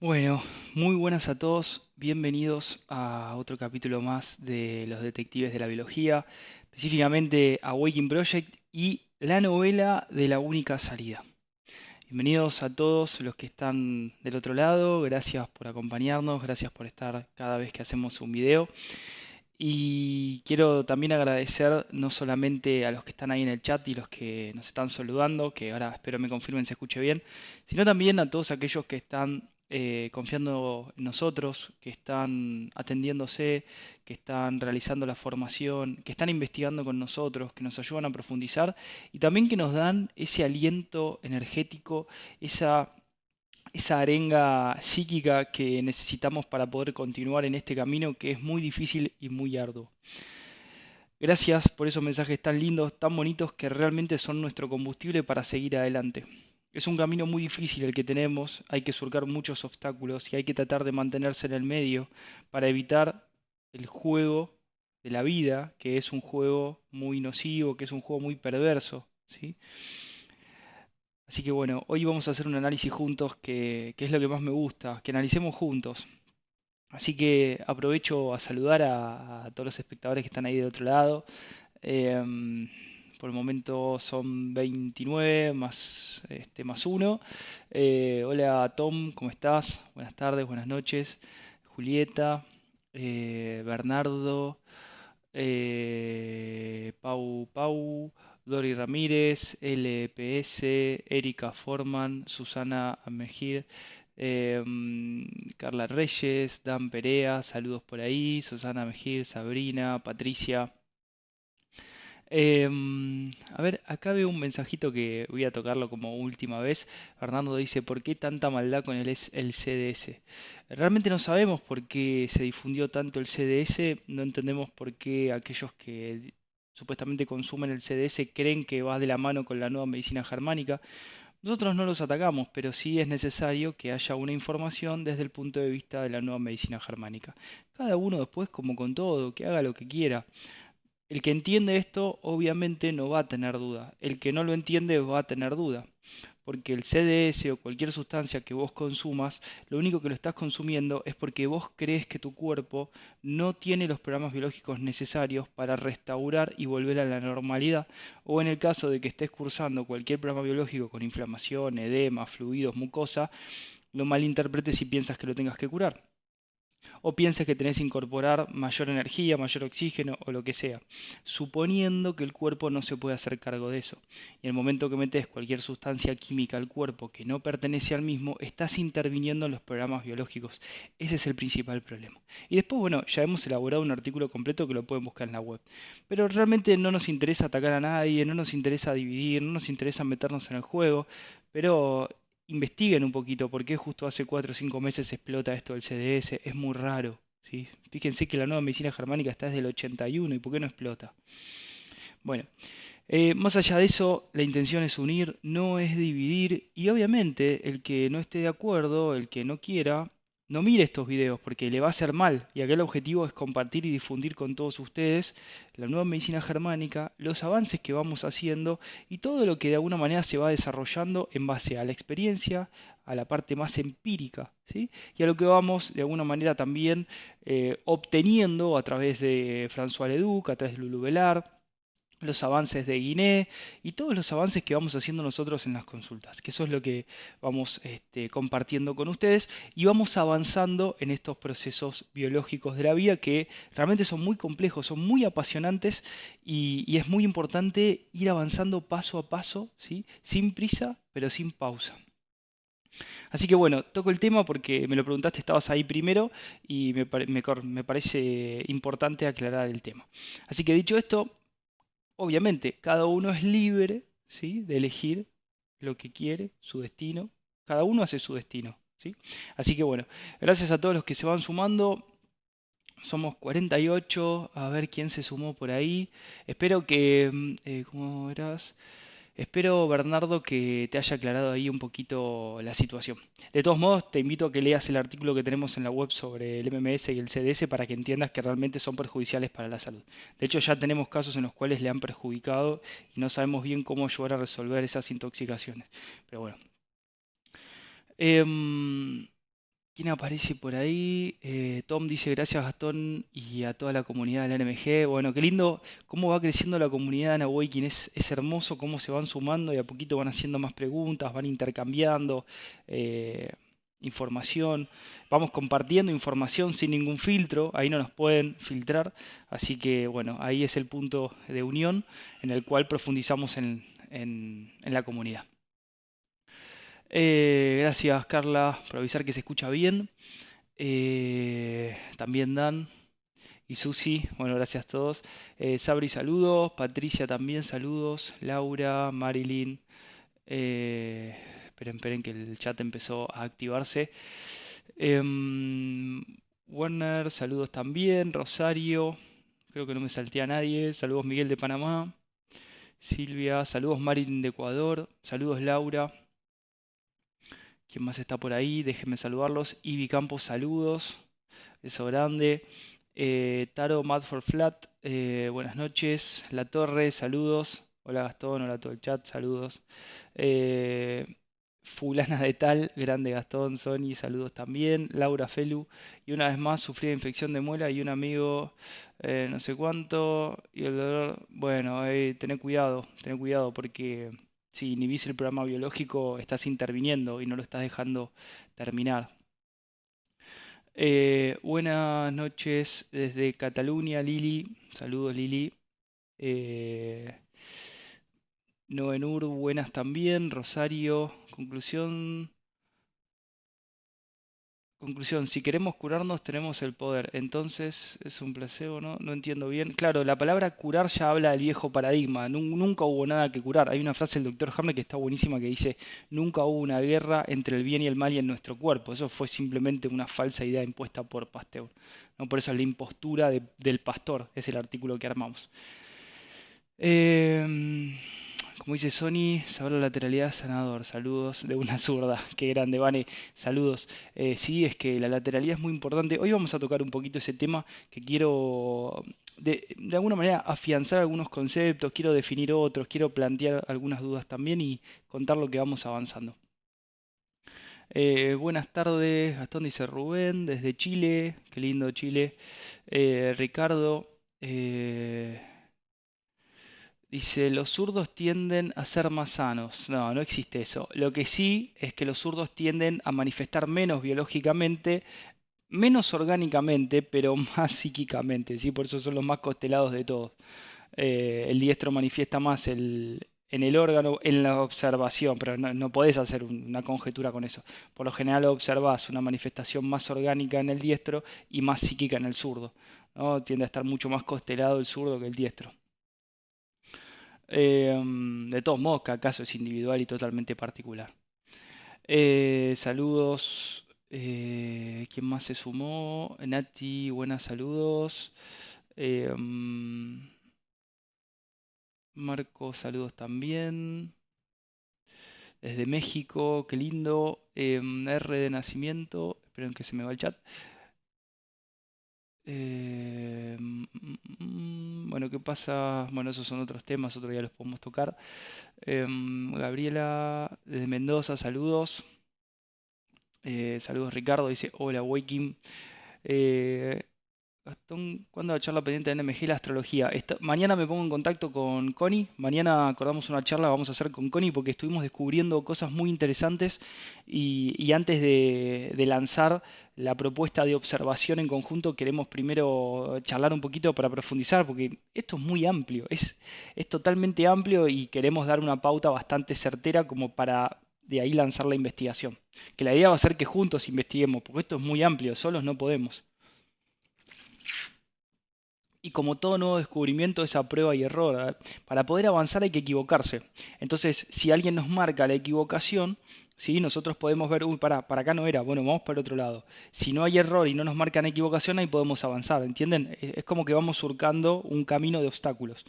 Bueno, muy buenas a todos, bienvenidos a otro capítulo más de Los Detectives de la Biología, específicamente a Waking Project y la novela de la única salida. Bienvenidos a todos los que están del otro lado, gracias por acompañarnos, gracias por estar cada vez que hacemos un video. Y quiero también agradecer no solamente a los que están ahí en el chat y los que nos están saludando, que ahora espero me confirmen se escuche bien, sino también a todos aquellos que están eh, confiando en nosotros, que están atendiéndose, que están realizando la formación, que están investigando con nosotros, que nos ayudan a profundizar y también que nos dan ese aliento energético, esa, esa arenga psíquica que necesitamos para poder continuar en este camino que es muy difícil y muy arduo. Gracias por esos mensajes tan lindos, tan bonitos que realmente son nuestro combustible para seguir adelante. Es un camino muy difícil el que tenemos, hay que surcar muchos obstáculos y hay que tratar de mantenerse en el medio para evitar el juego de la vida, que es un juego muy nocivo, que es un juego muy perverso. ¿sí? Así que bueno, hoy vamos a hacer un análisis juntos que, es lo que más me gusta, que analicemos juntos. Así que aprovecho a saludar a, todos los espectadores que están ahí de otro lado. Em, por el momento son 29 más, este, más 1. Eh, hola Tom, ¿cómo estás? Buenas tardes, buenas noches. Julieta, eh, Bernardo, eh, Pau Pau, Dori Ramírez, LPS, Erika Forman, Susana Amejir. Carla Reyes, Dan Perea, saludos por ahí, Susana Mejir, Sabrina, Patricia, Em, a ver, acá veo un mensajito que voy a tocarlo como última vez. Fernando dice, ¿por qué tanta maldad con el, el CDS? Realmente no sabemos por qué se difundió tanto el CDS, no entendemos por qué aquellos que supuestamente consumen el CDS creen que va de la mano con la nueva medicina germánica. Nosotros no los atacamos, pero sí es necesario que haya una información desde el punto de vista de la nueva medicina germánica. Cada uno después, como con todo, que haga lo que quiera. El que entiende esto obviamente no va a tener duda. El que no lo entiende va a tener duda. Porque el CDS o cualquier sustancia que vos consumas, lo único que lo estás consumiendo es porque vos crees que tu cuerpo no tiene los programas biológicos necesarios para restaurar y volver a la normalidad. O en el caso de que estés cursando cualquier programa biológico con inflamación, edema, fluidos, mucosa, lo malinterpretes y piensas que lo tengas que curar o pienses que tenés que incorporar mayor energía, mayor oxígeno o lo que sea, suponiendo que el cuerpo no se puede hacer cargo de eso. Y en el momento que metes cualquier sustancia química al cuerpo que no pertenece al mismo, estás interviniendo en los programas biológicos. Ese es el principal problema. Y después, bueno, ya hemos elaborado un artículo completo que lo pueden buscar en la web. Pero realmente no nos interesa atacar a nadie, no nos interesa dividir, no nos interesa meternos en el juego, pero investiguen un poquito por qué justo hace 4 o 5 meses explota esto del CDS, es muy raro. Fíjense que la nueva medicina germánica está desde el 81 y por qué no explota. Bueno, eh, más allá de eso, la intención es unir, no es dividir y obviamente el que no esté de acuerdo, el que no quiera, no mire estos videos porque le va a hacer mal y aquel objetivo es compartir y difundir con todos ustedes la nueva medicina germánica, los avances que vamos haciendo y todo lo que de alguna manera se va desarrollando en base a la experiencia, a la parte más empírica ¿sí? y a lo que vamos de alguna manera también eh, obteniendo a través de François Leduc, a través de Lulu Velar, los avances de Guinea y todos los avances que vamos haciendo nosotros en las consultas, que eso es lo que vamos este, compartiendo con ustedes y vamos avanzando en estos procesos biológicos de la vida que realmente son muy complejos, son muy apasionantes y, es muy importante ir avanzando paso a paso, ¿sí? sin prisa, pero sin pausa. Así que bueno, toco el tema porque me lo preguntaste, estabas ahí primero y me, me parece importante aclarar el tema. Así que dicho esto, obviamente, cada uno es libre ¿sí? de elegir lo que quiere, su destino. Cada uno hace su destino. ¿sí? Así que bueno, gracias a todos los que se van sumando. Somos 48, a ver quién se sumó por ahí. Espero que, mm, eh, ¿cómo verás? Espero, Bernardo, que te haya aclarado ahí un poquito la situación. De todos modos, te invito a que leas el artículo que tenemos en la web sobre el MMS y el CDS para que entiendas que realmente son perjudiciales para la salud. De hecho, ya tenemos casos en los cuales le han perjudicado y no sabemos bien cómo ayudar a resolver esas intoxicaciones. Pero bueno. Em, ¿Quién aparece por ahí? Eh, Tom dice gracias Gastón y a toda la comunidad de la NMG. Bueno, qué lindo cómo va creciendo la comunidad de Anawaking. Es, es hermoso cómo se van sumando y a poquito van haciendo más preguntas, van intercambiando eh, información. Vamos compartiendo información sin ningún filtro. Ahí no nos pueden filtrar. Así que bueno, ahí es el punto de unión en el cual profundizamos en la comunidad. Eh, gracias Carla por avisar que se escucha bien. Eh, también Dan y Susi, bueno, gracias a todos. Eh, Sabri, saludos. Patricia también, saludos. Laura, Marilyn. esperen, esperen que el chat empezó a activarse. Em, Warner, saludos también. Rosario, creo que no me salté a nadie. Saludos Miguel de Panamá. Silvia, saludos Marilyn de Ecuador. Saludos Laura. ¿Quién más está por ahí? Déjenme saludarlos. Ivy Campos, saludos. Beso grande. Eh, Taro, Mad for Flat, eh, buenas noches. La Torre, saludos. Hola Gastón, hola a todo el chat, saludos. Eh, fulana de tal, grande Gastón, Sony, saludos también. Laura Felu, y una vez más sufrí infección de muela y un amigo, no sé cuánto, y el dolor, bueno, tener cuidado, tener cuidado porque si inhibís el programa biológico, estás interviniendo y no lo estás dejando terminar. Eh, buenas noches desde Cataluña, Lili. Saludos, Lili. Eh, Noenur, buenas también. Rosario, conclusión. Conclusión, si queremos curarnos tenemos el poder, entonces es un placebo, ¿no? No entiendo bien. Claro, la palabra curar ya habla del viejo paradigma, nunca hubo nada que curar. Hay una frase del doctor Hammer que está buenísima que dice, nunca hubo una guerra entre el bien y el mal y en nuestro cuerpo. Eso fue simplemente una falsa idea impuesta por Pasteur. ¿no? Por eso es la impostura del pastor, es el artículo que armamos. Eh, como dice Sony, saber la lateralidad sanador. Saludos de una zurda. Qué grande, Vane. Saludos. Eh, sí, es que la lateralidad es muy importante. Hoy vamos a tocar un poquito ese tema que quiero de, alguna manera afianzar algunos conceptos, quiero definir otros, quiero plantear algunas dudas también y contar lo que vamos avanzando. Eh, buenas tardes, Gastón dice Rubén, desde Chile, qué lindo Chile. Eh, Ricardo, Dice, los zurdos tienden a ser más sanos. No, no existe eso. Lo que sí es que los zurdos tienden a manifestar menos biológicamente, menos orgánicamente, pero más psíquicamente. ¿sí? Por eso son los más costelados de todos. Eh, el diestro manifiesta más el, en el órgano, en la observación, pero no, podés hacer una conjetura con eso. Por lo general observás una manifestación más orgánica en el diestro y más psíquica en el zurdo. ¿no? Tiende a estar mucho más costelado el zurdo que el diestro. Em, de todos modos, cada caso es individual y totalmente particular. Eh, saludos. Eh, ¿Quién más se sumó? Nati, buenas saludos. Em, Marco, saludos también. Desde México, qué lindo. Em, R de nacimiento. Esperen que se me va el chat. Eh, mm, mm, mm, bueno, ¿qué pasa? Bueno, esos son otros temas, otro día los podemos tocar. Em, Gabriela, desde Mendoza, saludos. Eh, saludos Ricardo, dice, hola Waking. Eh, ¿cuándo la charla pendiente de NMG la astrología? mañana me pongo en contacto con Connie. Mañana acordamos una charla vamos a hacer con Connie porque estuvimos descubriendo cosas muy interesantes y, antes de, lanzar la propuesta de observación en conjunto queremos primero charlar un poquito para profundizar porque esto es muy amplio, es totalmente amplio y queremos dar una pauta bastante certera como para de ahí lanzar la investigación. Que la idea va a ser que juntos investiguemos porque esto es muy amplio, solos no podemos. Y como todo nuevo descubrimiento es a prueba y error. ¿eh? Para poder avanzar hay que equivocarse. Entonces, si alguien nos marca la equivocación, ¿sí? nosotros podemos ver, uy, para, para acá no era, bueno, vamos para otro lado. Si no hay error y no nos marcan equivocación, ahí podemos avanzar, ¿entienden? Es como que vamos surcando un camino de obstáculos.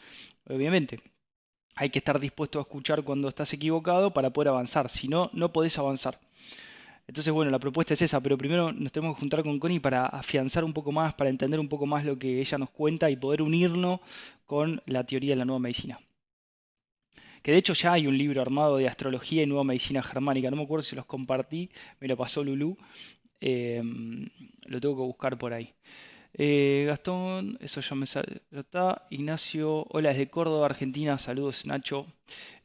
Obviamente, hay que estar dispuesto a escuchar cuando estás equivocado para poder avanzar, si no, no podés avanzar. Entonces, bueno, la propuesta es esa, pero primero nos tenemos que juntar con Connie para afianzar un poco más, para entender un poco más lo que ella nos cuenta y poder unirnos con la teoría de la nueva medicina. Que de hecho ya hay un libro armado de astrología y nueva medicina germánica, no me acuerdo si los compartí, me lo pasó Lulu, eh, lo tengo que buscar por ahí. Eh, Gastón, eso ya me sale, ya está. Ignacio, hola desde Córdoba, Argentina, saludos Nacho.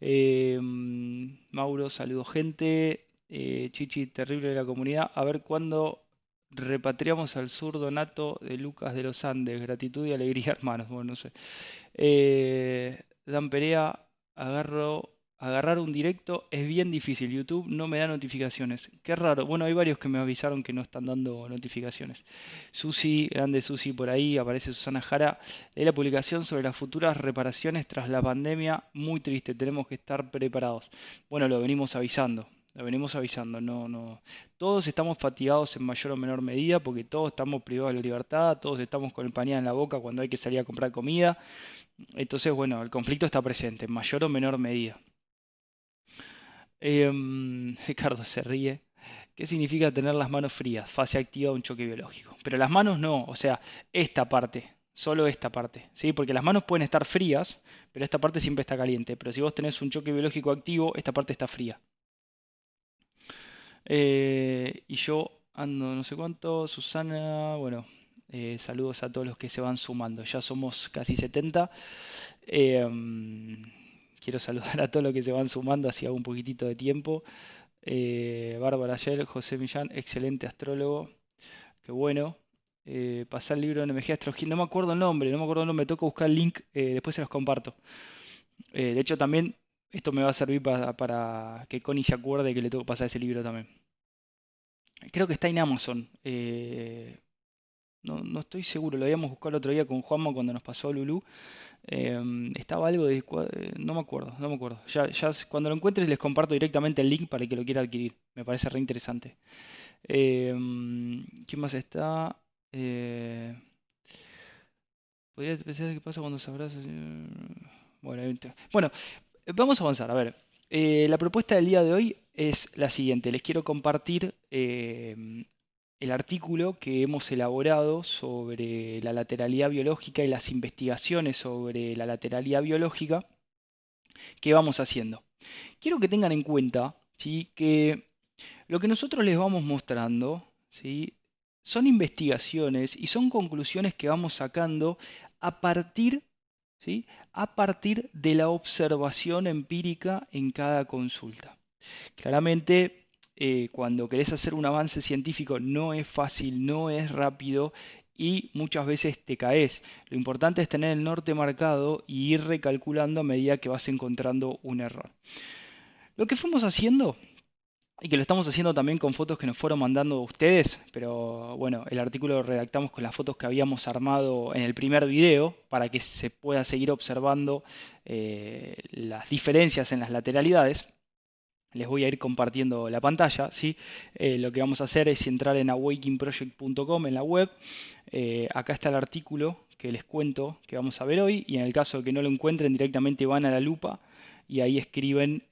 Eh, Mauro, saludos gente. Eh, Chichi, terrible de la comunidad. A ver cuándo repatriamos al zurdo nato de Lucas de los Andes. Gratitud y alegría, hermanos. Bueno, no sé. Dan Perea, agarro agarrar un directo es bien difícil. YouTube no me da notificaciones. Qué raro. Bueno, hay varios que me avisaron que no están dando notificaciones. Susi, grande Susi por ahí, aparece Susana Jara. De la publicación sobre las futuras reparaciones tras la pandemia. Muy triste, tenemos que estar preparados. Bueno, lo venimos avisando. Lo venimos avisando, no, no. Todos estamos fatigados en mayor o menor medida porque todos estamos privados de la libertad, todos estamos con el pañal en la boca cuando hay que salir a comprar comida. Entonces, bueno, el conflicto está presente en mayor o menor medida. Em, Ricardo se ríe. ¿Qué significa tener las manos frías? Fase activa de un choque biológico. Pero las manos no, o sea, esta parte, solo esta parte, ¿sí? Porque las manos pueden estar frías, pero esta parte siempre está caliente. Pero si vos tenés un choque biológico activo, esta parte está fría. Eh, y yo ando no sé cuánto, Susana, bueno, eh, saludos a todos los que se van sumando. Ya somos casi 70. Quiero saludar a todos los que se van sumando hacia un poquitito de tiempo. Eh, Bárbara Yel, José Millán, excelente astrólogo. Qué bueno. Pasar el libro de NMG Astrología. No me acuerdo el nombre, no me acuerdo el nombre. Me toca buscar el link, después se los comparto. de hecho, también esto me va a servir para, que Connie se acuerde que le tengo que pasar ese libro también. Creo que está en Amazon. no, no, estoy seguro, lo habíamos buscado el otro día con Juanma cuando nos pasó Lulu. Em, estaba algo de... Eh, no me acuerdo, no me acuerdo. Ya, cuando lo encuentres les comparto directamente el link para que lo quiera adquirir. Me parece re interesante. Em, ¿Quién más está? Eh, ¿Podría pensar qué pasa cuando se abraza? Bueno, bueno, vamos a avanzar. A ver, eh, la propuesta del día de hoy es la siguiente. Les quiero compartir em, el artículo que hemos elaborado sobre la lateralidad biológica y las investigaciones sobre la lateralidad biológica que vamos haciendo. Quiero que tengan en cuenta que lo que nosotros les vamos mostrando son investigaciones y son conclusiones que vamos sacando a partir, ¿sí? a partir de la observación empírica en cada consulta. Claramente eh, cuando querés hacer un avance científico no es fácil, no es rápido y muchas veces te caes. Lo importante es tener el norte marcado y ir recalculando a medida que vas encontrando un error. Lo que fuimos haciendo, y que lo estamos haciendo también con fotos que nos fueron mandando ustedes, pero bueno, el artículo lo redactamos con las fotos que habíamos armado en el primer video para que se pueda seguir observando eh, las diferencias en las lateralidades les voy a ir compartiendo la pantalla. ¿sí? Eh, lo que vamos a hacer es entrar en awakingproject.com en la web. Eh, acá está el artículo que les cuento que vamos a ver hoy y en el caso de que no lo encuentren directamente van a la lupa y ahí escriben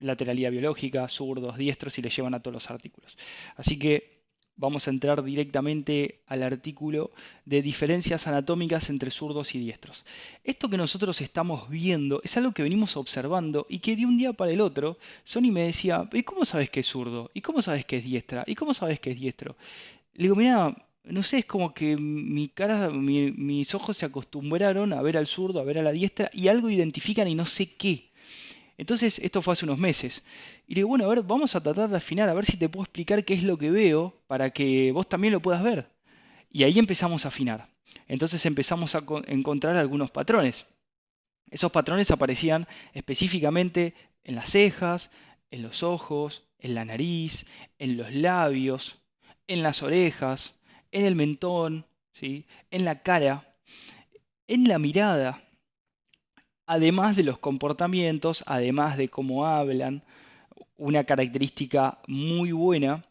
lateralidad biológica, zurdos, diestros y les llevan a todos los artículos. Así que vamos a entrar directamente al artículo de diferencias anatómicas entre zurdos y diestros. Esto que nosotros estamos viendo es algo que venimos observando y que de un día para el otro, Sony me decía, ¿y cómo sabes que es zurdo? ¿Y cómo sabes que es diestra? ¿Y cómo sabes que es diestro? Le digo, mira, no sé, es como que mi cara, mis ojos se acostumbraron a ver al zurdo, a ver a la diestra y algo identifican y no sé qué. Entonces, esto fue hace unos meses. Y le digo, bueno, a ver, vamos a tratar de afinar, a ver si te puedo explicar qué es lo que veo para que vos también lo puedas ver. Y ahí empezamos a afinar. Entonces empezamos a encontrar algunos patrones. Esos patrones aparecían específicamente en las cejas, en los ojos, en la nariz, en los labios, en las orejas, en el mentón, ¿sí? en la cara, en la mirada además de los comportamientos, además de cómo hablan, una característica muy buena,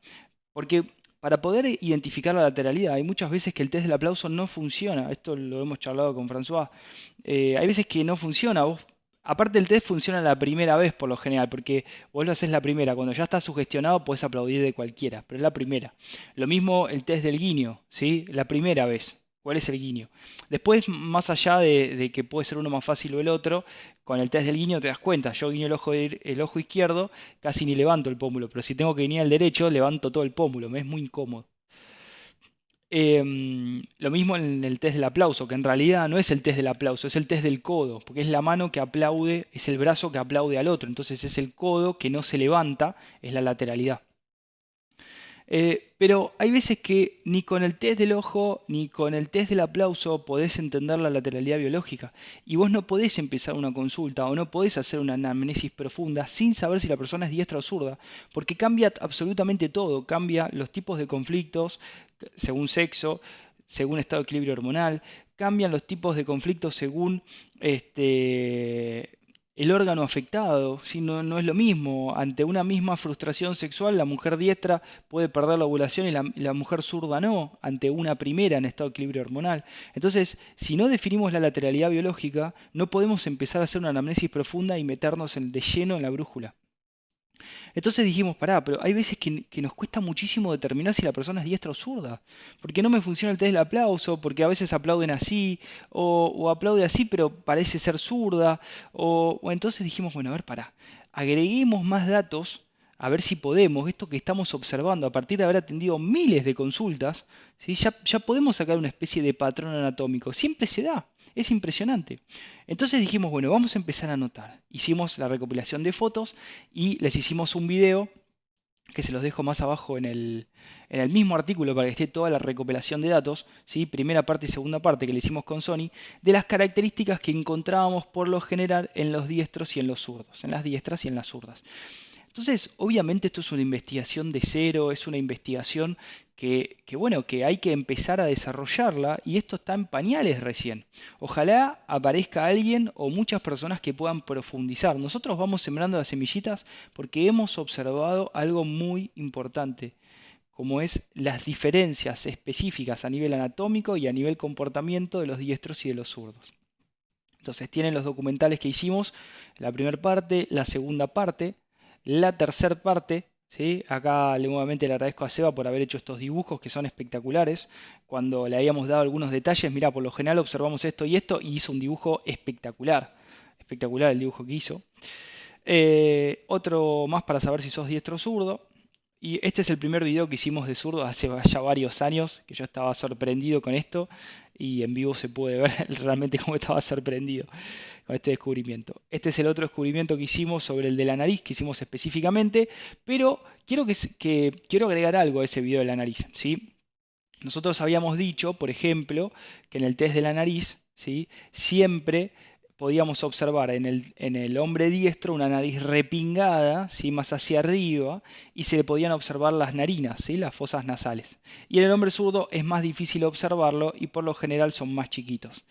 porque para poder identificar la lateralidad, hay muchas veces que el test del aplauso no funciona. Esto lo hemos charlado con François. Eh, hay veces que no funciona. Aparte el test funciona la primera vez por lo general, porque vos lo haces la primera. Cuando ya estás sugestionado puedes aplaudir de cualquiera, pero es la primera. Lo mismo el test del guiño, ¿sí? La primera vez. ¿Cuál es el guiño? Después, más allá de, que puede ser uno más fácil o el otro, con el test del guiño te das cuenta. Yo guiño el ojo, el ojo izquierdo, casi ni levanto el pómulo, pero si tengo que guiñar el derecho, levanto todo el pómulo. Me es muy incómodo. Em, lo mismo en el test del aplauso, que en realidad no es el test del aplauso, es el test del codo, porque es la mano que aplaude, es el brazo que aplaude al otro. Entonces es el codo que no se levanta, es la lateralidad. Eh, pero hay veces que ni con el test del ojo ni con el test del aplauso podés entender la lateralidad biológica. Y vos no podés empezar una consulta o no podés hacer una anamnesis profunda sin saber si la persona es diestra o zurda, porque cambia absolutamente todo. Cambia los tipos de conflictos según sexo, según estado de equilibrio hormonal, cambian los tipos de conflictos según este, el órgano afectado, si no, no, es lo mismo. Ante una misma frustración sexual, la mujer diestra puede perder la ovulación y la, mujer zurda no, ante una primera en estado de equilibrio hormonal. Entonces, si no definimos la lateralidad biológica, no podemos empezar a hacer una anamnesis profunda y meternos de lleno en la brújula. Entonces dijimos, pará, pero hay veces que, nos cuesta muchísimo determinar si la persona es diestra o zurda. Porque no me funciona el test del aplauso, porque a veces aplauden así, o, aplaude así, pero parece ser zurda. O, entonces dijimos, bueno, a ver, pará, agreguemos más datos a ver si podemos, esto que estamos observando, a partir de haber atendido miles de consultas, ¿sí? ya, podemos sacar una especie de patrón anatómico. Siempre se da. Es impresionante. Entonces dijimos, bueno, vamos a empezar a anotar. Hicimos la recopilación de fotos y les hicimos un video que se los dejo más abajo en el, en el mismo artículo para que esté toda la recopilación de datos, ¿sí? primera parte y segunda parte que le hicimos con Sony, de las características que encontrábamos por lo general en los diestros y en los zurdos, en las diestras y en las zurdas. Entonces, obviamente esto es una investigación de cero, es una investigación que, bueno, que hay que empezar a desarrollarla y esto está en pañales recién. Ojalá aparezca alguien o muchas personas que puedan profundizar. Nosotros vamos sembrando las semillitas porque hemos observado algo muy importante, como es las diferencias específicas a nivel anatómico y a nivel comportamiento de los diestros y de los zurdos. Entonces tienen los documentales que hicimos, la primera parte, la segunda parte, la tercera parte, ¿sí? acá nuevamente le agradezco a Seba por haber hecho estos dibujos que son espectaculares. Cuando le habíamos dado algunos detalles, mira, por lo general observamos esto y esto, y hizo un dibujo espectacular. Espectacular el dibujo que hizo. Eh, otro más para saber si sos diestro o zurdo. Y este es el primer video que hicimos de zurdo hace ya varios años, que yo estaba sorprendido con esto y en vivo se puede ver realmente cómo estaba sorprendido con este descubrimiento. Este es el otro descubrimiento que hicimos sobre el de la nariz, que hicimos específicamente, pero quiero, que, quiero agregar algo a ese video de la nariz. ¿sí? Nosotros habíamos dicho, por ejemplo, que en el test de la nariz ¿sí? siempre podíamos observar en el, en el, hombre diestro una nariz repingada, ¿sí? más hacia arriba, y se le podían observar las narinas, ¿sí? las fosas nasales. Y en el hombre zurdo es más difícil observarlo y por lo general son más chiquitos.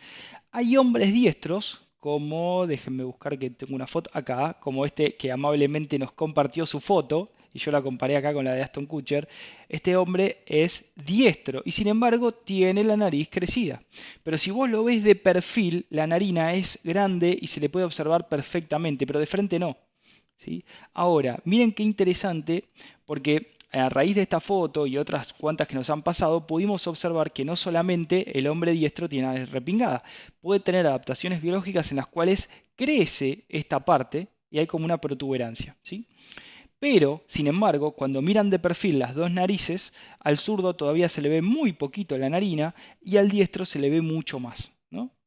Hay hombres diestros, como, déjenme buscar que tengo una foto acá, como este que amablemente nos compartió su foto, y yo la comparé acá con la de Aston Kutcher, este hombre es diestro y sin embargo tiene la nariz crecida. Pero si vos lo ves de perfil, la narina es grande y se le puede observar perfectamente, pero de frente no. ¿sí? Ahora, miren qué interesante, porque a raíz de esta foto y otras cuantas que nos han pasado, pudimos observar que no solamente el hombre diestro tiene nariz repingada, puede tener adaptaciones biológicas en las cuales crece esta parte y hay como una protuberancia. ¿sí? Pero, sin embargo, cuando miran de perfil las dos narices, al zurdo todavía se le ve muy poquito la narina y al diestro se le ve mucho más.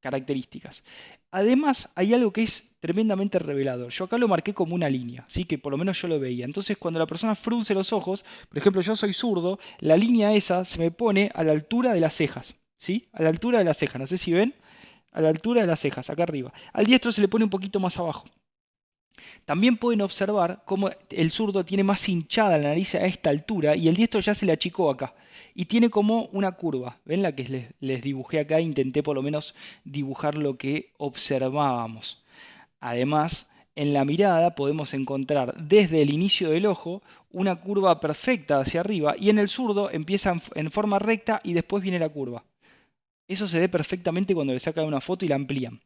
Características. Además, hay algo que es tremendamente revelador. Yo acá lo marqué como una línea, ¿sí? que por lo menos yo lo veía. Entonces, cuando la persona frunce los ojos, por ejemplo, yo soy zurdo, la línea esa se me pone a la altura de las cejas, ¿sí? A la altura de las cejas, no sé si ven, a la altura de las cejas, acá arriba. Al diestro se le pone un poquito más abajo. También pueden observar cómo el zurdo tiene más hinchada la nariz a esta altura y el diestro ya se le achicó acá. Y tiene como una curva. ¿Ven la que les, dibujé acá? Intenté por lo menos dibujar lo que observábamos. Además, en la mirada podemos encontrar desde el inicio del ojo una curva perfecta hacia arriba y en el zurdo empieza en forma recta y después viene la curva. Eso se ve perfectamente cuando le sacan una foto y la amplían.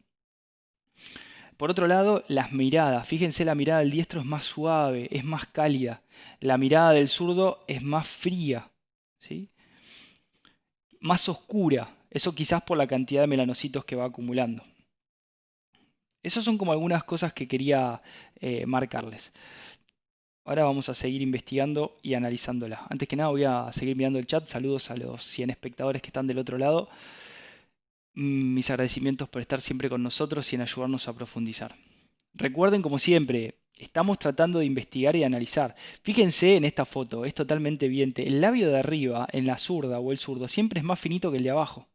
Por otro lado, las miradas. Fíjense, la mirada del diestro es más suave, es más cálida. La mirada del zurdo es más fría, ¿sí? más oscura. Eso quizás por la cantidad de melanocitos que va acumulando. Esas son como algunas cosas que quería eh, marcarles. Ahora vamos a seguir investigando y analizándola. Antes que nada voy a seguir mirando el chat. Saludos a los 100 espectadores que están del otro lado. Mm, mis agradecimientos por estar siempre con nosotros y en ayudarnos a profundizar. Recuerden, como siempre, estamos tratando de investigar y analizar. Fíjense en esta foto, es totalmente evidente. El labio de arriba, en la zurda o el zurdo, siempre es más finito que el de abajo.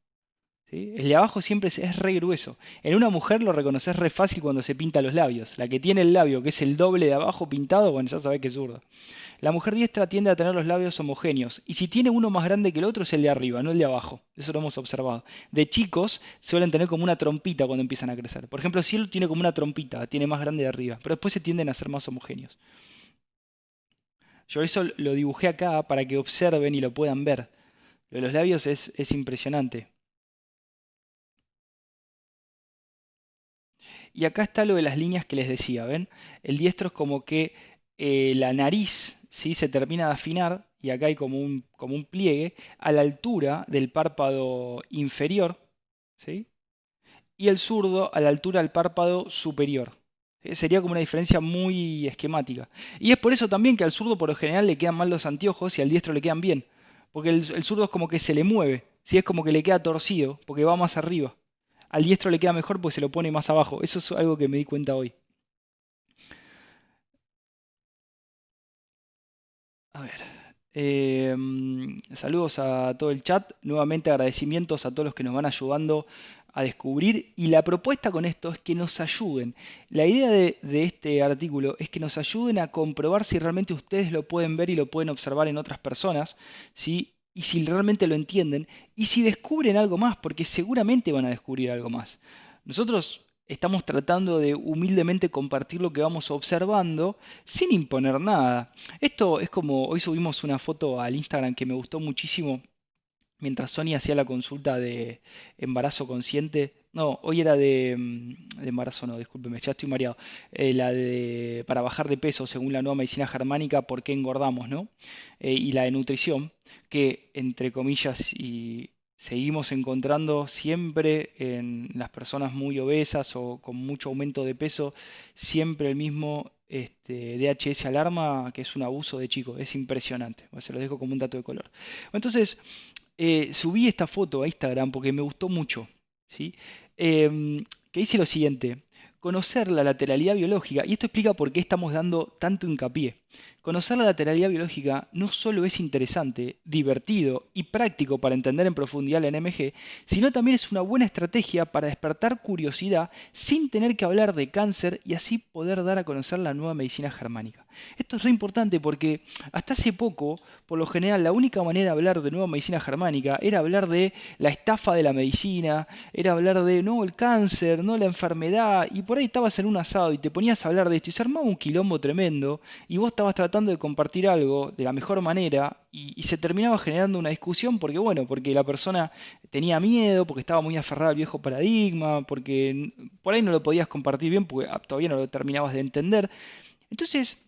El de abajo siempre es, re grueso. En una mujer lo reconoces re fácil cuando se pinta los labios. La que tiene el labio, que es el doble de abajo pintado, bueno, ya sabes que es zurda. La mujer diestra tiende a tener los labios homogéneos. Y si tiene uno más grande que el otro es el de arriba, no el de abajo. Eso lo hemos observado. De chicos suelen tener como una trompita cuando empiezan a crecer. Por ejemplo, si él tiene como una trompita, tiene más grande de arriba. Pero después se tienden a ser más homogéneos. Yo eso lo dibujé acá para que observen y lo puedan ver. Lo de los labios es, es impresionante. Y acá está lo de las líneas que les decía, ¿ven? El diestro es como que eh, la nariz ¿sí? se termina de afinar, y acá hay como un, como un pliegue, a la altura del párpado inferior, ¿sí? y el zurdo a la altura del párpado superior. Sería como una diferencia muy esquemática. Y es por eso también que al zurdo por lo general le quedan mal los anteojos y al diestro le quedan bien. Porque el, el zurdo es como que se le mueve, ¿sí? es como que le queda torcido, porque va más arriba al diestro le queda mejor porque se lo pone más abajo. Eso es algo que me di cuenta hoy. A ver. Em, saludos a todo el chat. Nuevamente agradecimientos a todos los que nos van ayudando a descubrir. Y la propuesta con esto es que nos ayuden. La idea de, de, este artículo es que nos ayuden a comprobar si realmente ustedes lo pueden ver y lo pueden observar en otras personas. ¿sí? y si realmente lo entienden y si descubren algo más, porque seguramente van a descubrir algo más. Nosotros estamos tratando de humildemente compartir lo que vamos observando sin imponer nada. Esto es como, hoy subimos una foto al Instagram que me gustó muchísimo mientras Sonia hacía la consulta de embarazo consciente. No, hoy era de, mm, embarazo, no, discúlpeme, ya estoy mareado. Eh, la de para bajar de peso según la nueva medicina germánica, por qué engordamos, ¿no? Eh, y la de nutrición que, entre comillas, y seguimos encontrando siempre en las personas muy obesas o con mucho aumento de peso, siempre el mismo este, DHS alarma, que es un abuso de chicos, es impresionante, se lo dejo como un dato de color. Entonces, eh, subí esta foto a Instagram porque me gustó mucho, ¿sí? Em, que dice lo siguiente, conocer la lateralidad biológica, y esto explica por qué estamos dando tanto hincapié. Conocer la lateralidad biológica no solo es interesante, divertido y práctico para entender en profundidad la NMG, sino también es una buena estrategia para despertar curiosidad sin tener que hablar de cáncer y así poder dar a conocer la nueva medicina germánica. Esto es re importante porque hasta hace poco, por lo general, la única manera de hablar de nueva medicina germánica era hablar de la estafa de la medicina, era hablar de no el cáncer, no la enfermedad, y por ahí estabas en un asado y te ponías a hablar de esto y se armaba un quilombo tremendo y vos estabas tratando de compartir algo de la mejor manera y, se terminaba generando una discusión porque, bueno, porque la persona tenía miedo, porque estaba muy aferrada al viejo paradigma, porque por ahí no lo podías compartir bien porque ah, todavía no lo terminabas de entender. Entonces,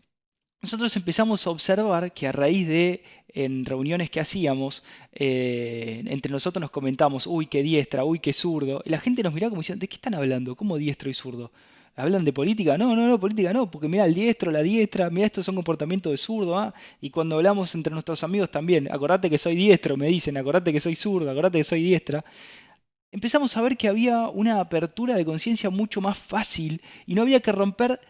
nosotros empezamos a observar que a raíz de en reuniones que hacíamos, eh, entre nosotros nos comentamos, uy, qué diestra, uy, qué zurdo, y la gente nos miraba como diciendo, ¿de qué están hablando? ¿Cómo diestro y zurdo? Hablan de política, no, no, no, política no, porque mira el diestro, la diestra, mira estos son comportamientos de zurdo, ¿ah? y cuando hablamos entre nuestros amigos también, acordate que soy diestro, me dicen, acordate que soy zurdo, acordate que soy diestra, empezamos a ver que había una apertura de conciencia mucho más fácil y no había que romper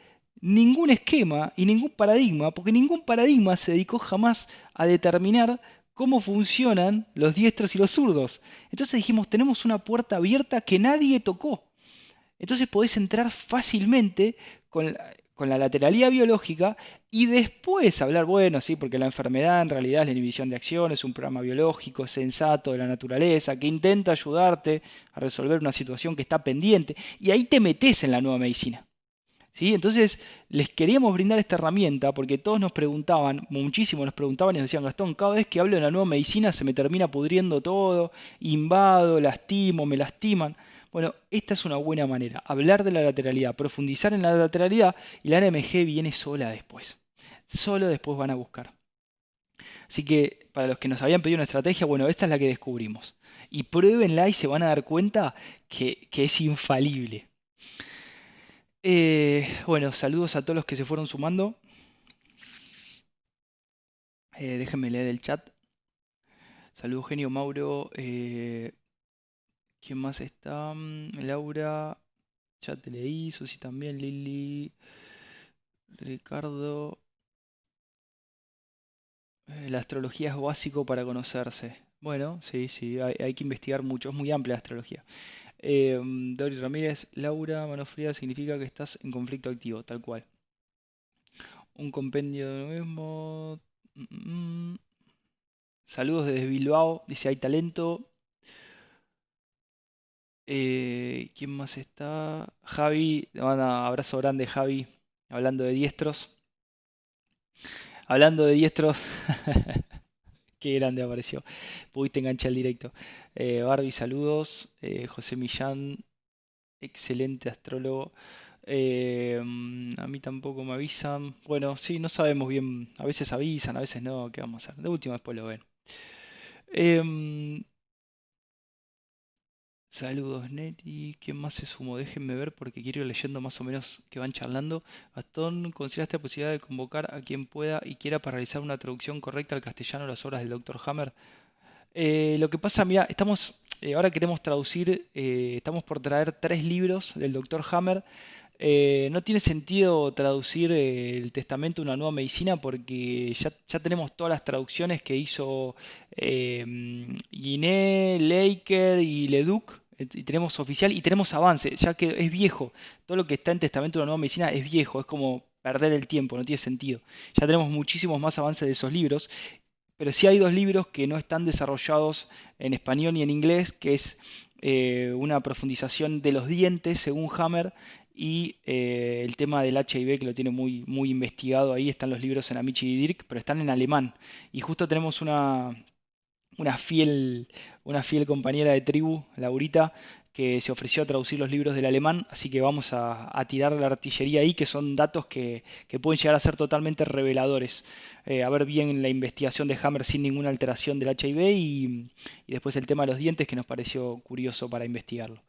ningún esquema y ningún paradigma, porque ningún paradigma se dedicó jamás a determinar cómo funcionan los diestros y los zurdos. Entonces dijimos, tenemos una puerta abierta que nadie tocó. Entonces podés entrar fácilmente con la, lateralidad biológica y después hablar, bueno, sí, porque la enfermedad en realidad es la inhibición de acción, es un programa biológico sensato de la naturaleza que intenta ayudarte a resolver una situación que está pendiente y ahí te metes en la nueva medicina. ¿Sí? Entonces, les queríamos brindar esta herramienta porque todos nos preguntaban, muchísimo nos preguntaban y nos decían, Gastón, cada vez que hablo de la nueva medicina se me termina pudriendo todo, invado, lastimo, me lastiman. Bueno, esta es una buena manera, hablar de la lateralidad, profundizar en la lateralidad y la NMG viene sola después. Solo después van a buscar. Así que para los que nos habían pedido una estrategia, bueno, esta es la que descubrimos. Y pruébenla y se van a dar cuenta que, es infalible. Eh, bueno, saludos a todos los que se fueron sumando. Eh, déjenme leer el chat. Saludos Eugenio Mauro. Eh, ¿Quién más está? Mm, Laura. Ya te leí. Susi también. Lili. Ricardo. La astrología es básico para conocerse. Bueno, sí, sí, hay, que investigar mucho, es muy amplia la astrología. Eh, Dori Ramírez, Laura, mano fría significa que estás en conflicto activo, tal cual. Un compendio de lo mismo. Mm, mm, mm. Saludos desde Bilbao, dice hay talento. Eh, ¿Quién más está? Javi, un abrazo grande Javi, hablando de diestros. Hablando de diestros, qué grande apareció. Pudiste enganchar el directo. Eh, Barbie, saludos. Eh, José Millán, excelente astrólogo. A mí tampoco me avisan. Bueno, sí, no sabemos bien. A veces avisan, a veces no. ¿Qué vamos a hacer? De última después lo ven. Em, Saludos, Neti. ¿Quién más se sumó? Déjenme ver porque quiero ir leyendo más o menos que van charlando. Gastón, ¿consideraste la posibilidad de convocar a quien pueda y quiera para realizar una traducción correcta al castellano de las obras del Dr. Hammer? Eh, lo que pasa, mira, estamos, eh, ahora queremos traducir, eh, estamos por traer tres libros del Dr. Hammer. no tiene sentido traducir el Testamento de una nueva medicina porque ya, ya tenemos todas las traducciones que hizo Guiné, Leiker y Leduc y tenemos oficial y tenemos avance, ya que es viejo. Todo lo que está en Testamento de la Nueva Medicina es viejo, es como perder el tiempo, no tiene sentido. Ya tenemos muchísimos más avances de esos libros, pero sí hay dos libros que no están desarrollados en español ni en inglés, que es eh, una profundización de los dientes, según Hammer, y eh, el tema del HIV, que lo tiene muy, muy investigado ahí, están los libros en Amici y Dirk, pero están en alemán. Y justo tenemos una, una fiel, una fiel compañera de tribu, Laurita, que se ofreció a traducir los libros del alemán, así que vamos a, tirar la artillería ahí, que son datos que, pueden llegar a ser totalmente reveladores. Eh, a ver bien la investigación de Hammer sin ninguna alteración del HIV y, después el tema de los dientes, que nos pareció curioso para investigarlo.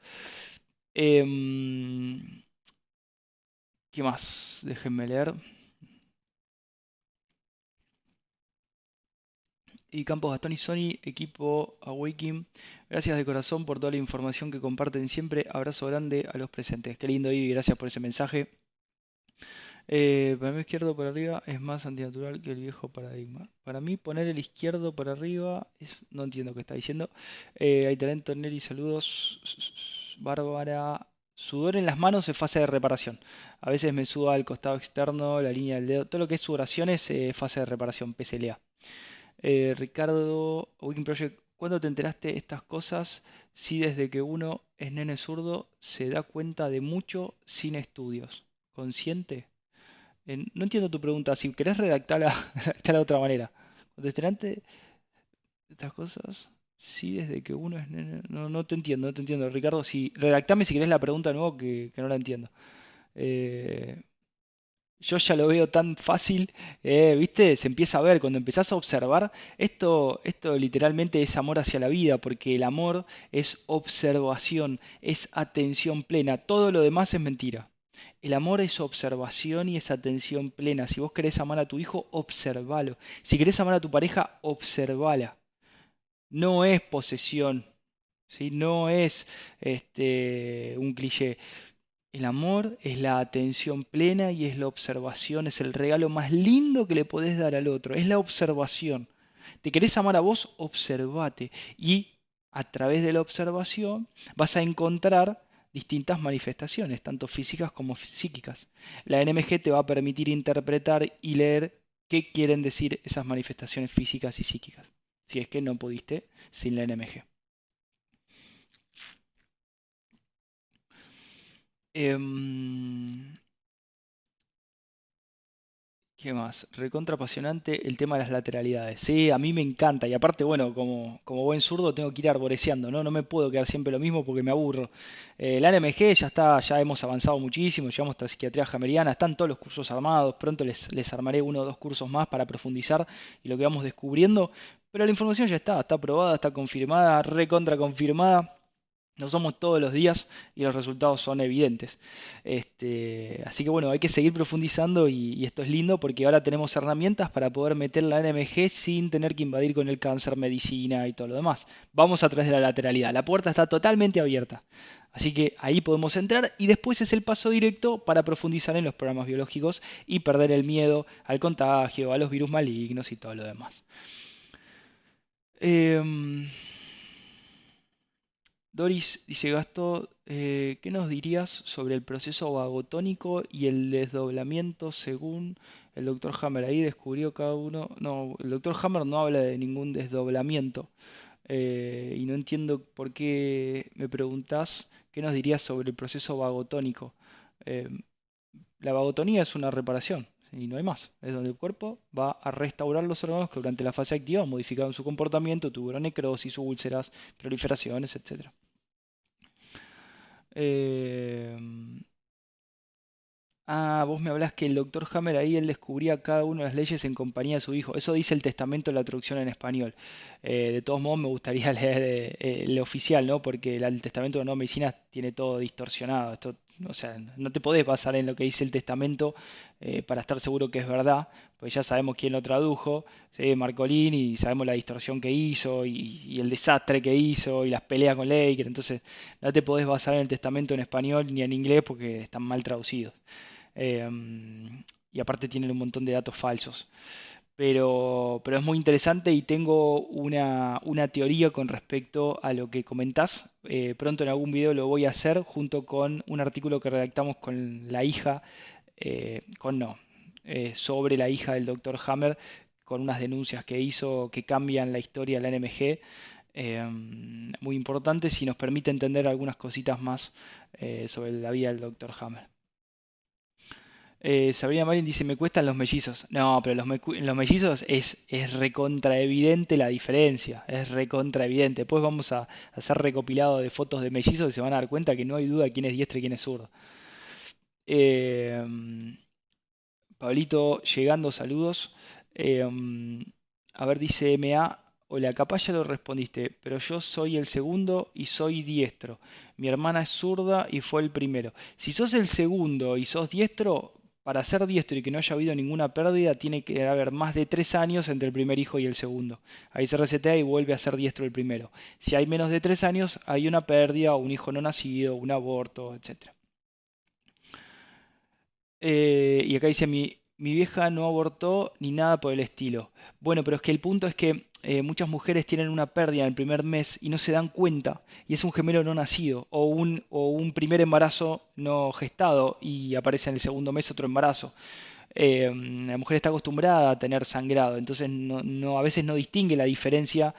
Em, ¿Qué más? Déjenme leer. Y Campos Gastón y Sony, equipo Awakening. Gracias de corazón por toda la información que comparten siempre. Abrazo grande a los presentes. Qué lindo y gracias por ese mensaje. Eh, para mí izquierdo por arriba es más antinatural que el viejo paradigma. Para mí poner el izquierdo por arriba es... no entiendo qué está diciendo. Eh, hay talento Neri, saludos. Bárbara. Sudor en las manos es fase de reparación. A veces me suda el costado externo, la línea del dedo. Todo lo que es sudoración es eh, fase de reparación, PSLA. Eh, Ricardo, Wiking Project, ¿cuándo te enteraste estas cosas? Si desde que uno es nene zurdo se da cuenta de mucho sin estudios. ¿Consciente? Eh, no entiendo tu pregunta. Si querés redactarla, de otra manera. ¿Contestante estas cosas? Sí, desde que uno es nene. No, no te entiendo, no te entiendo. Ricardo, si redactame si querés la pregunta de nuevo que, que no la entiendo. Eh, yo ya lo veo tan fácil, eh, ¿viste? Se empieza a ver, cuando empezás a observar, esto, esto literalmente es amor hacia la vida, porque el amor es observación, es atención plena, todo lo demás es mentira. El amor es observación y es atención plena. Si vos querés amar a tu hijo, observalo. Si querés amar a tu pareja, observala. No es posesión, ¿sí? no es este, un cliché. El amor es la atención plena y es la observación, es el regalo más lindo que le podés dar al otro, es la observación. ¿Te querés amar a vos? Observate. Y a través de la observación vas a encontrar distintas manifestaciones, tanto físicas como psíquicas. La NMG te va a permitir interpretar y leer qué quieren decir esas manifestaciones físicas y psíquicas, si es que no pudiste sin la NMG. Em, ¿Qué más? Recontra apasionante el tema de las lateralidades. Sí, a mí me encanta. Y aparte, bueno, como, como buen zurdo tengo que ir arboreciando, ¿no? No me puedo quedar siempre lo mismo porque me aburro. Eh, la NMG ya está, ya hemos avanzado muchísimo, llevamos hasta psiquiatría jameriana, están todos los cursos armados, pronto les, les armaré uno o dos cursos más para profundizar y lo que vamos descubriendo. Pero la información ya está, está aprobada, está confirmada, recontra confirmada. No somos todos los días y los resultados son evidentes. Este, así que bueno, hay que seguir profundizando y, esto es lindo porque ahora tenemos herramientas para poder meter la NMG sin tener que invadir con el cáncer, medicina y todo lo demás. Vamos a través de la lateralidad. La puerta está totalmente abierta. Así que ahí podemos entrar y después es el paso directo para profundizar en los programas biológicos y perder el miedo al contagio, a los virus malignos y todo lo demás. Em, Doris dice, Gasto, eh, ¿qué nos dirías sobre el proceso vagotónico y el desdoblamiento según el doctor Hammer? Ahí descubrió cada uno... No, el doctor Hammer no habla de ningún desdoblamiento. Eh, y no entiendo por qué me preguntás qué nos dirías sobre el proceso vagotónico. Eh, la vagotonía es una reparación y no hay más. Es donde el cuerpo va a restaurar los órganos que durante la fase activa modificaron su comportamiento, tuvieron necrosis, úlceras, proliferaciones, etc. Eh, ah, vos me hablas que el doctor Hammer ahí él descubría cada una de las leyes en compañía de su hijo. Eso dice el testamento la traducción en español. Eh, de todos modos me gustaría leer eh, el oficial, ¿no? Porque el testamento de no medicina tiene todo distorsionado. O sea, no te podés basar en lo que dice el testamento eh, para estar seguro que es verdad, pues ya sabemos quién lo tradujo, Marcolini, y sabemos la distorsión que hizo y, el desastre que hizo y las peleas con Laker, entonces no te podés basar en el testamento en español ni en inglés porque están mal traducidos. Em, y aparte tienen un montón de datos falsos pero, es muy interesante y tengo una, teoría con respecto a lo que comentás. Eh, pronto en algún video lo voy a hacer junto con un artículo que redactamos con la hija, eh, con no, eh, sobre la hija del Dr. Hammer, con unas denuncias que hizo que cambian la historia de la NMG. muy importantes y nos permite entender algunas cositas más sobre la vida del Dr. Hammer. Eh, Sabrina Marin dice, me cuestan los mellizos. No, pero los, mellizos es, es recontra evidente la diferencia. Es recontra evidente. Después vamos a, hacer recopilado de fotos de mellizos y se van a dar cuenta que no hay duda quién es diestro y quién es zurdo. Eh, Pablito, llegando, saludos. Eh, a ver, dice MA. Hola, capaz ya lo respondiste, pero yo soy el segundo y soy diestro. Mi hermana es zurda y fue el primero. Si sos el segundo y sos diestro, para ser diestro y que no haya habido ninguna pérdida, tiene que haber más de tres años entre el primer hijo y el segundo. Ahí se resetea y vuelve a ser diestro el primero. Si hay menos de tres años, hay una pérdida, un hijo no nacido, un aborto, etc. Eh, y acá dice mi, mi vieja no abortó ni nada por el estilo. Bueno, pero es que el punto es que eh, muchas mujeres tienen una pérdida en el primer mes y no se dan cuenta y es un gemelo no nacido o un, o un primer embarazo no gestado y aparece en el segundo mes otro embarazo. Eh, la mujer está acostumbrada a tener sangrado, entonces a veces no distingue la diferencia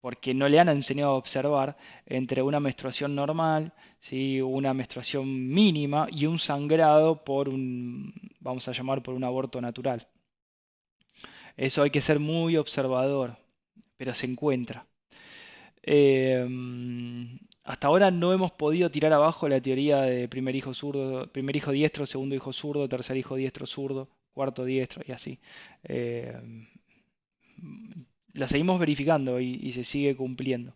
porque no le han enseñado a observar entre una menstruación normal, ¿sí? una menstruación mínima y un sangrado por un, vamos a llamar, por un aborto natural. Eso hay que ser muy observador, pero se encuentra. Em, hasta ahora no hemos podido tirar abajo la teoría de primer hijo zurdo, primer hijo diestro, segundo hijo zurdo, tercer hijo diestro zurdo, cuarto diestro y así. Em, la seguimos verificando y, se sigue cumpliendo.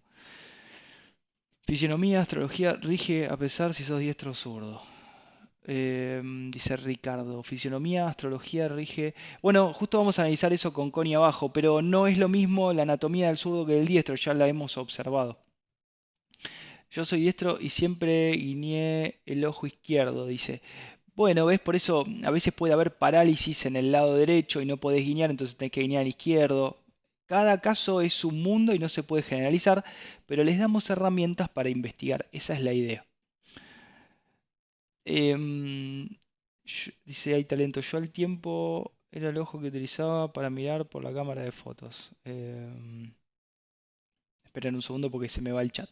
Fisionomía, astrología, rige a pesar si sos diestro o zurdo. Em, dice Ricardo, fisionomía, astrología, rige. Bueno, justo vamos a analizar eso con Connie abajo, pero no es lo mismo la anatomía del zurdo que del diestro, ya la hemos observado. Yo soy diestro y siempre guiñé el ojo izquierdo, dice. Bueno, ves, por eso a veces puede haber parálisis en el lado derecho y no podés guiñar, entonces tenés que guiñar al izquierdo. Cada caso es un mundo y no se puede generalizar, pero les damos herramientas para investigar. Esa es la idea. Em, dice, hay talento. Yo al tiempo era el ojo que utilizaba para mirar por la cámara de fotos. Eh, esperen un segundo porque se me va el chat.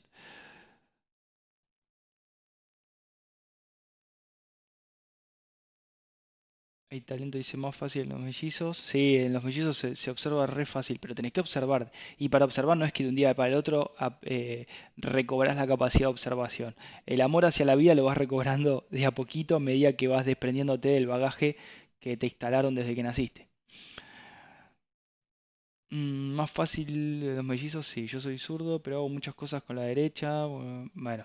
Hay talento, dice más fácil en los mellizos. Sí, en los mellizos se, se observa re fácil, pero tenés que observar. Y para observar no es que de un día para el otro eh, recobras la capacidad de observación. El amor hacia la vida lo vas recobrando de a poquito a medida que vas desprendiéndote del bagaje que te instalaron desde que naciste. Mm, más fácil los mellizos, sí, yo soy zurdo, pero hago muchas cosas con la derecha. Bueno,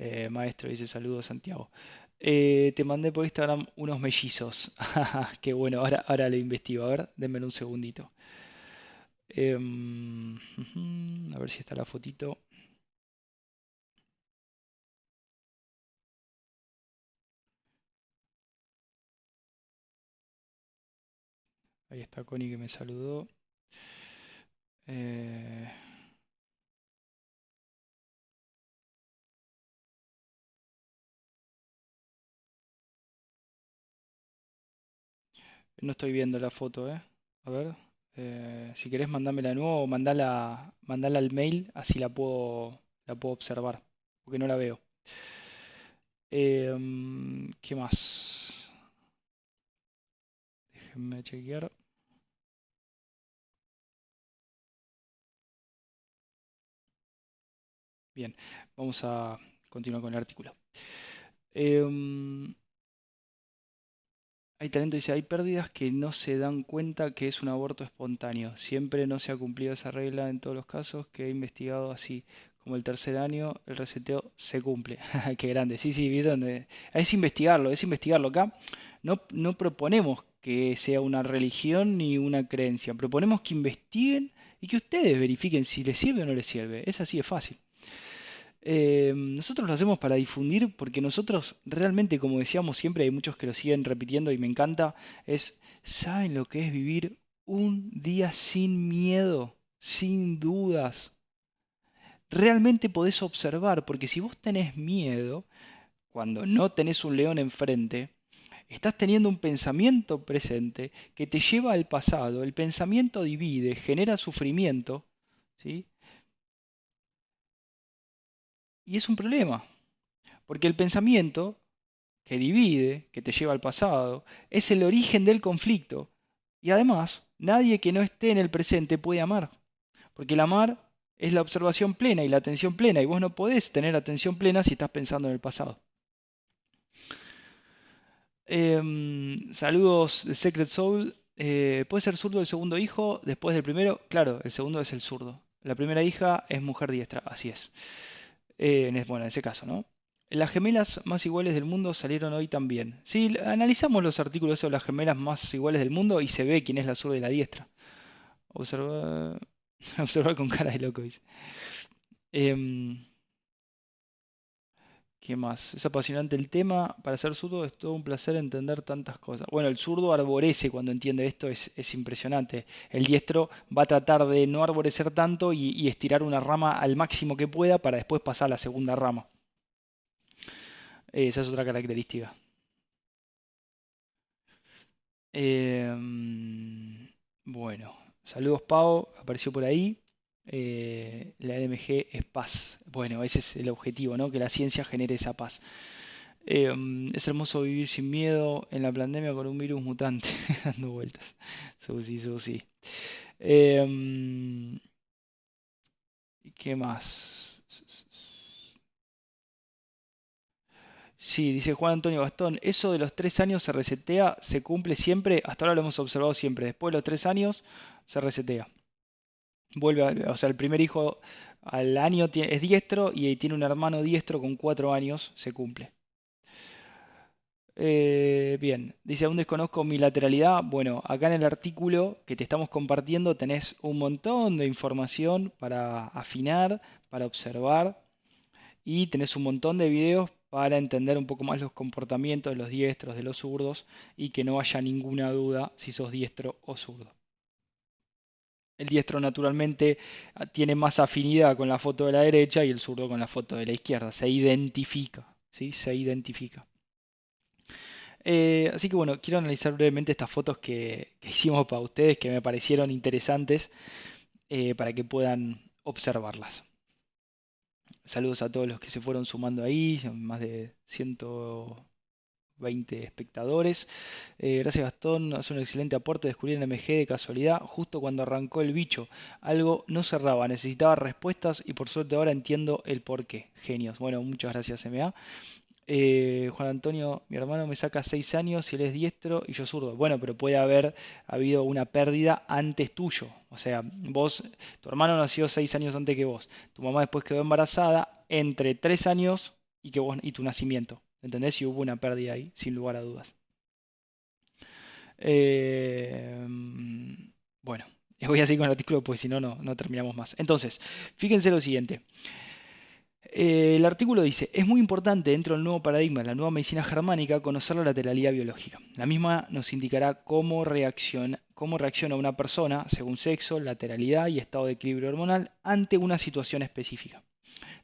eh, maestro, dice saludos Santiago. Eh, te mandé por Instagram unos mellizos. Qué bueno, ahora, ahora lo investigo. A ver, denme un segundito. Em, a ver si está la fotito. Ahí está Connie que me saludó. Eh, no estoy viendo la foto, ¿eh? A ver. eh, si querés mandámela de nuevo o mandala, mandala al mail, así la puedo, la puedo observar. Porque no la veo. Em, ¿qué más? Déjenme chequear. Bien, vamos a continuar con el artículo. Em, hay talento, dice, hay pérdidas que no se dan cuenta que es un aborto espontáneo. Siempre no se ha cumplido esa regla en todos los casos que he investigado así. Como el tercer año, el reseteo se cumple. Qué grande. Sí, sí, vieron. Es investigarlo, es investigarlo. Acá no, no proponemos que sea una religión ni una creencia. Proponemos que investiguen y que ustedes verifiquen si les sirve o no les sirve. Es así de fácil. Eh, nosotros lo hacemos para difundir porque nosotros realmente, como decíamos siempre, hay muchos que lo siguen repitiendo y me encanta, es, ¿saben lo que es vivir un día sin miedo, sin dudas? Realmente podés observar, porque si vos tenés miedo, cuando no tenés un león enfrente, estás teniendo un pensamiento presente que te lleva al pasado, el pensamiento divide, genera sufrimiento, ¿sí? Y es un problema. Porque el pensamiento que divide, que te lleva al pasado, es el origen del conflicto. Y además, nadie que no esté en el presente puede amar. Porque el amar es la observación plena y la atención plena. Y vos no podés tener atención plena si estás pensando en el pasado. Em, saludos de Secret Soul. Eh, ¿puede ser zurdo el segundo hijo después del primero? Claro, el segundo es el zurdo. La primera hija es mujer diestra, así es. Eh, bueno, en ese caso, ¿no? Las gemelas más iguales del mundo salieron hoy también. Sí, analizamos los artículos sobre las gemelas más iguales del mundo y se ve quién es la zurda y la diestra. Observar, observar con cara de loco, dice. Em, ¿qué más? Es apasionante el tema. Para ser zurdo es todo un placer entender tantas cosas. Bueno, el zurdo arborece cuando entiende esto, es, es impresionante. El diestro va a tratar de no arborecer tanto y, y estirar una rama al máximo que pueda para después pasar a la segunda rama. Esa es otra característica. Em, bueno, saludos Pau, apareció por ahí. Eh, la LMG es paz. Bueno, ese es el objetivo, ¿no? Que la ciencia genere esa paz. Em, es hermoso vivir sin miedo en la pandemia con un virus mutante dando vueltas. Susi, Susi. Em, ¿qué más? Sí, dice Juan Antonio Gastón, eso de los tres años se resetea, se cumple siempre, hasta ahora lo hemos observado siempre, después de los tres años se resetea. Vuelve, a- o sea, el primer hijo al año es diestro y tiene un hermano diestro con cuatro años, se cumple. Eh, bien, dice, aún desconozco mi lateralidad. Bueno, acá en el artículo que te estamos compartiendo tenés un montón de información para afinar, para observar y tenés un montón de videos para entender un poco más los comportamientos de los diestros, de los zurdos y que no haya ninguna duda si sos diestro o zurdo. El diestro naturalmente ah, tiene más afinidad con la foto de la derecha y el zurdo con la foto de la izquierda. Se identifica, ¿sí? Se identifica. Eh, así que bueno, quiero analizar brevemente estas fotos que, hicimos para ustedes que me parecieron interesantes eh, para que puedan observarlas. Saludos a todos los que se fueron sumando ahí, más de 100, 20 espectadores. Eh, gracias Gastón, hace un excelente aporte. Descubrí el MG de casualidad justo cuando arrancó el bicho. Algo no cerraba, necesitaba respuestas y por suerte ahora entiendo el porqué. Genios. Bueno, muchas gracias MA. Eh, Juan Antonio, mi hermano me saca 6 años y él es diestro y yo zurdo. Bueno, pero puede haber habido una pérdida antes tuyo. O sea, vos, tu hermano nació 6 años antes que vos. Tu mamá después quedó embarazada entre 3 años y, que vos, y tu nacimiento. ¿Entendés? Y hubo una pérdida ahí, sin lugar a dudas. Eh, bueno, voy a seguir con el artículo, pues si no, no terminamos más. Entonces, fíjense lo siguiente. Eh, el artículo dice, es muy importante dentro del nuevo paradigma de la nueva medicina germánica conocer la lateralidad biológica. La misma nos indicará cómo cómo reacciona una persona según sexo, lateralidad y estado de equilibrio hormonal ante una situación específica.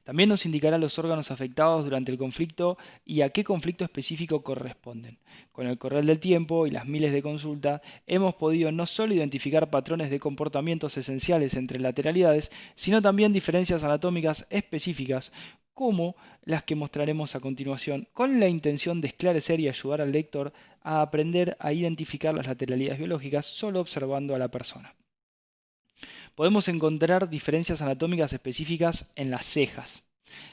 También nos indicará los órganos afectados durante el conflicto y a qué conflicto específico corresponden. Con el correr del tiempo y las miles de consultas, hemos podido no solo identificar patrones de comportamientos esenciales entre lateralidades, sino también diferencias anatómicas específicas como las que mostraremos a continuación, con la intención de esclarecer y ayudar al lector a aprender a identificar las lateralidades biológicas solo observando a la persona podemos encontrar diferencias anatómicas específicas en las cejas.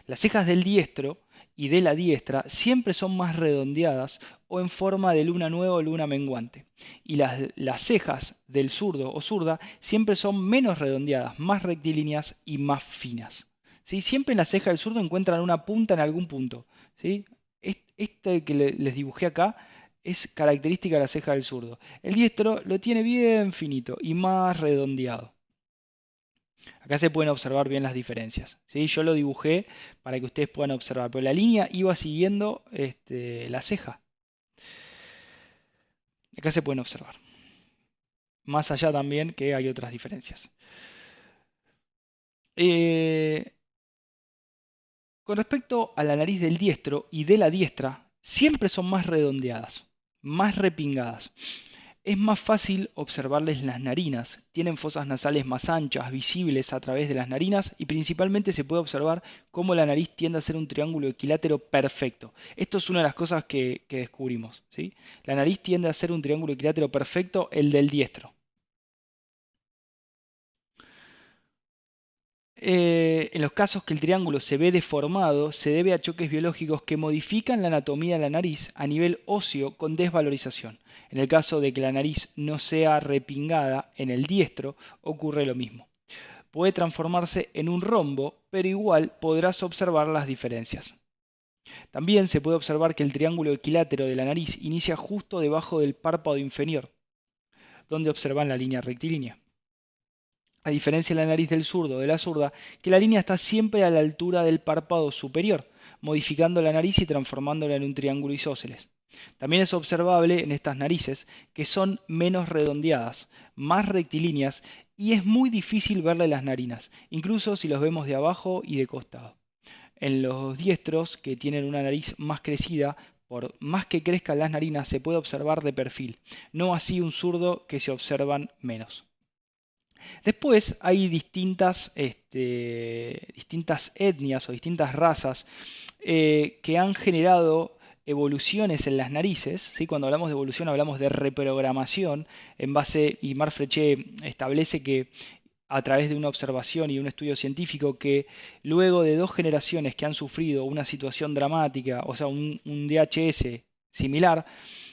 Las cejas del diestro y de la diestra siempre son más redondeadas o en forma de luna nueva o luna menguante. Y las, cejas del zurdo o zurda siempre son menos redondeadas, más rectilíneas y más finas. ¿Sí? Siempre en la ceja del zurdo encuentran una punta en algún punto. ¿sí? Este que les dibujé acá es característica de la ceja del zurdo. El diestro lo tiene bien finito y más redondeado. Acá se pueden observar bien las diferencias. ¿sí? Yo lo dibujé para que ustedes puedan observar, pero la línea iba siguiendo este, la ceja. Acá se pueden observar. Más allá también que hay otras diferencias. Eh, con respecto a la nariz del diestro y de la diestra, siempre son más redondeadas, más repingadas. Es más fácil observarles las narinas. Tienen fosas nasales más anchas, visibles a través de las narinas y principalmente se puede observar cómo la nariz tiende a ser un triángulo equilátero perfecto. Esto es una de las cosas que, descubrimos. ¿sí? La nariz tiende a ser un triángulo equilátero perfecto, el del diestro. Eh, en los casos que el triángulo se ve deformado, se debe a choques biológicos que modifican la anatomía de la nariz a nivel óseo con desvalorización. En el caso de que la nariz no sea repingada en el diestro, ocurre lo mismo. Puede transformarse en un rombo, pero igual podrás observar las diferencias. También se puede observar que el triángulo equilátero de la nariz inicia justo debajo del párpado inferior, donde observan la línea rectilínea a diferencia de la nariz del zurdo o de la zurda, que la línea está siempre a la altura del párpado superior, modificando la nariz y transformándola en un triángulo isósceles. También es observable en estas narices que son menos redondeadas, más rectilíneas y es muy difícil verle las narinas, incluso si los vemos de abajo y de costado. En los diestros, que tienen una nariz más crecida, por más que crezcan las narinas, se puede observar de perfil, no así un zurdo que se observan menos. Después hay distintas, este, distintas etnias o distintas razas eh, que han generado evoluciones en las narices, ¿sí? cuando hablamos de evolución hablamos de reprogramación, en base, y Marfreche establece que a través de una observación y un estudio científico que luego de dos generaciones que han sufrido una situación dramática, o sea, un, un DHS similar,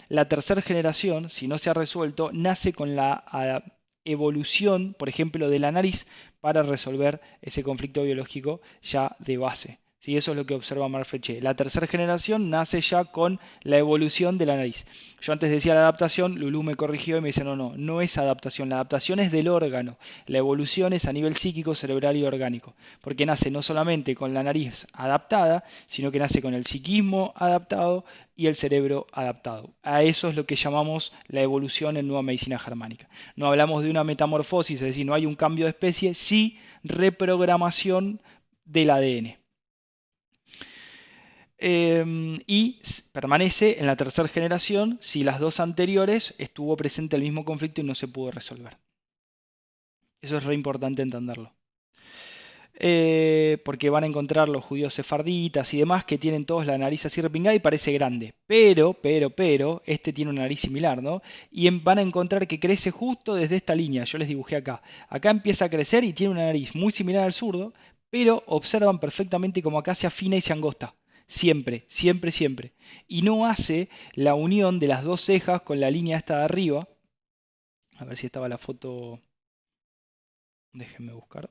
la tercera generación, si no se ha resuelto, nace con la evolución, por ejemplo, de la nariz para resolver ese conflicto biológico ya de base. ¿Sí? Eso es lo que observa Marfreche. La tercera generación nace ya con la evolución de la nariz. Yo antes decía la adaptación, Lulú me corrigió y me dice, no, no, no es adaptación, la adaptación es del órgano, la evolución es a nivel psíquico, cerebral y orgánico, porque nace no solamente con la nariz adaptada, sino que nace con el psiquismo adaptado y el cerebro adaptado. A eso es lo que llamamos la evolución en nueva medicina germánica. No hablamos de una metamorfosis, es decir, no hay un cambio de especie, sí reprogramación del ADN. Em, y permanece en la tercera generación si las dos anteriores estuvo presente el mismo conflicto y no se pudo resolver. Eso es re importante entenderlo. eh, porque van a encontrar los judíos sefarditas y demás que tienen todos la nariz así repingada y parece grande. Pero, pero, pero, este tiene una nariz similar, ¿no? Y van a encontrar que crece justo desde esta línea, yo les dibujé acá. Acá empieza a crecer y tiene una nariz muy similar al zurdo, pero observan perfectamente como acá se afina y se angosta. Siempre, siempre, siempre. Y no hace la unión de las dos cejas con la línea esta de arriba. A ver si estaba la foto. Déjenme buscar.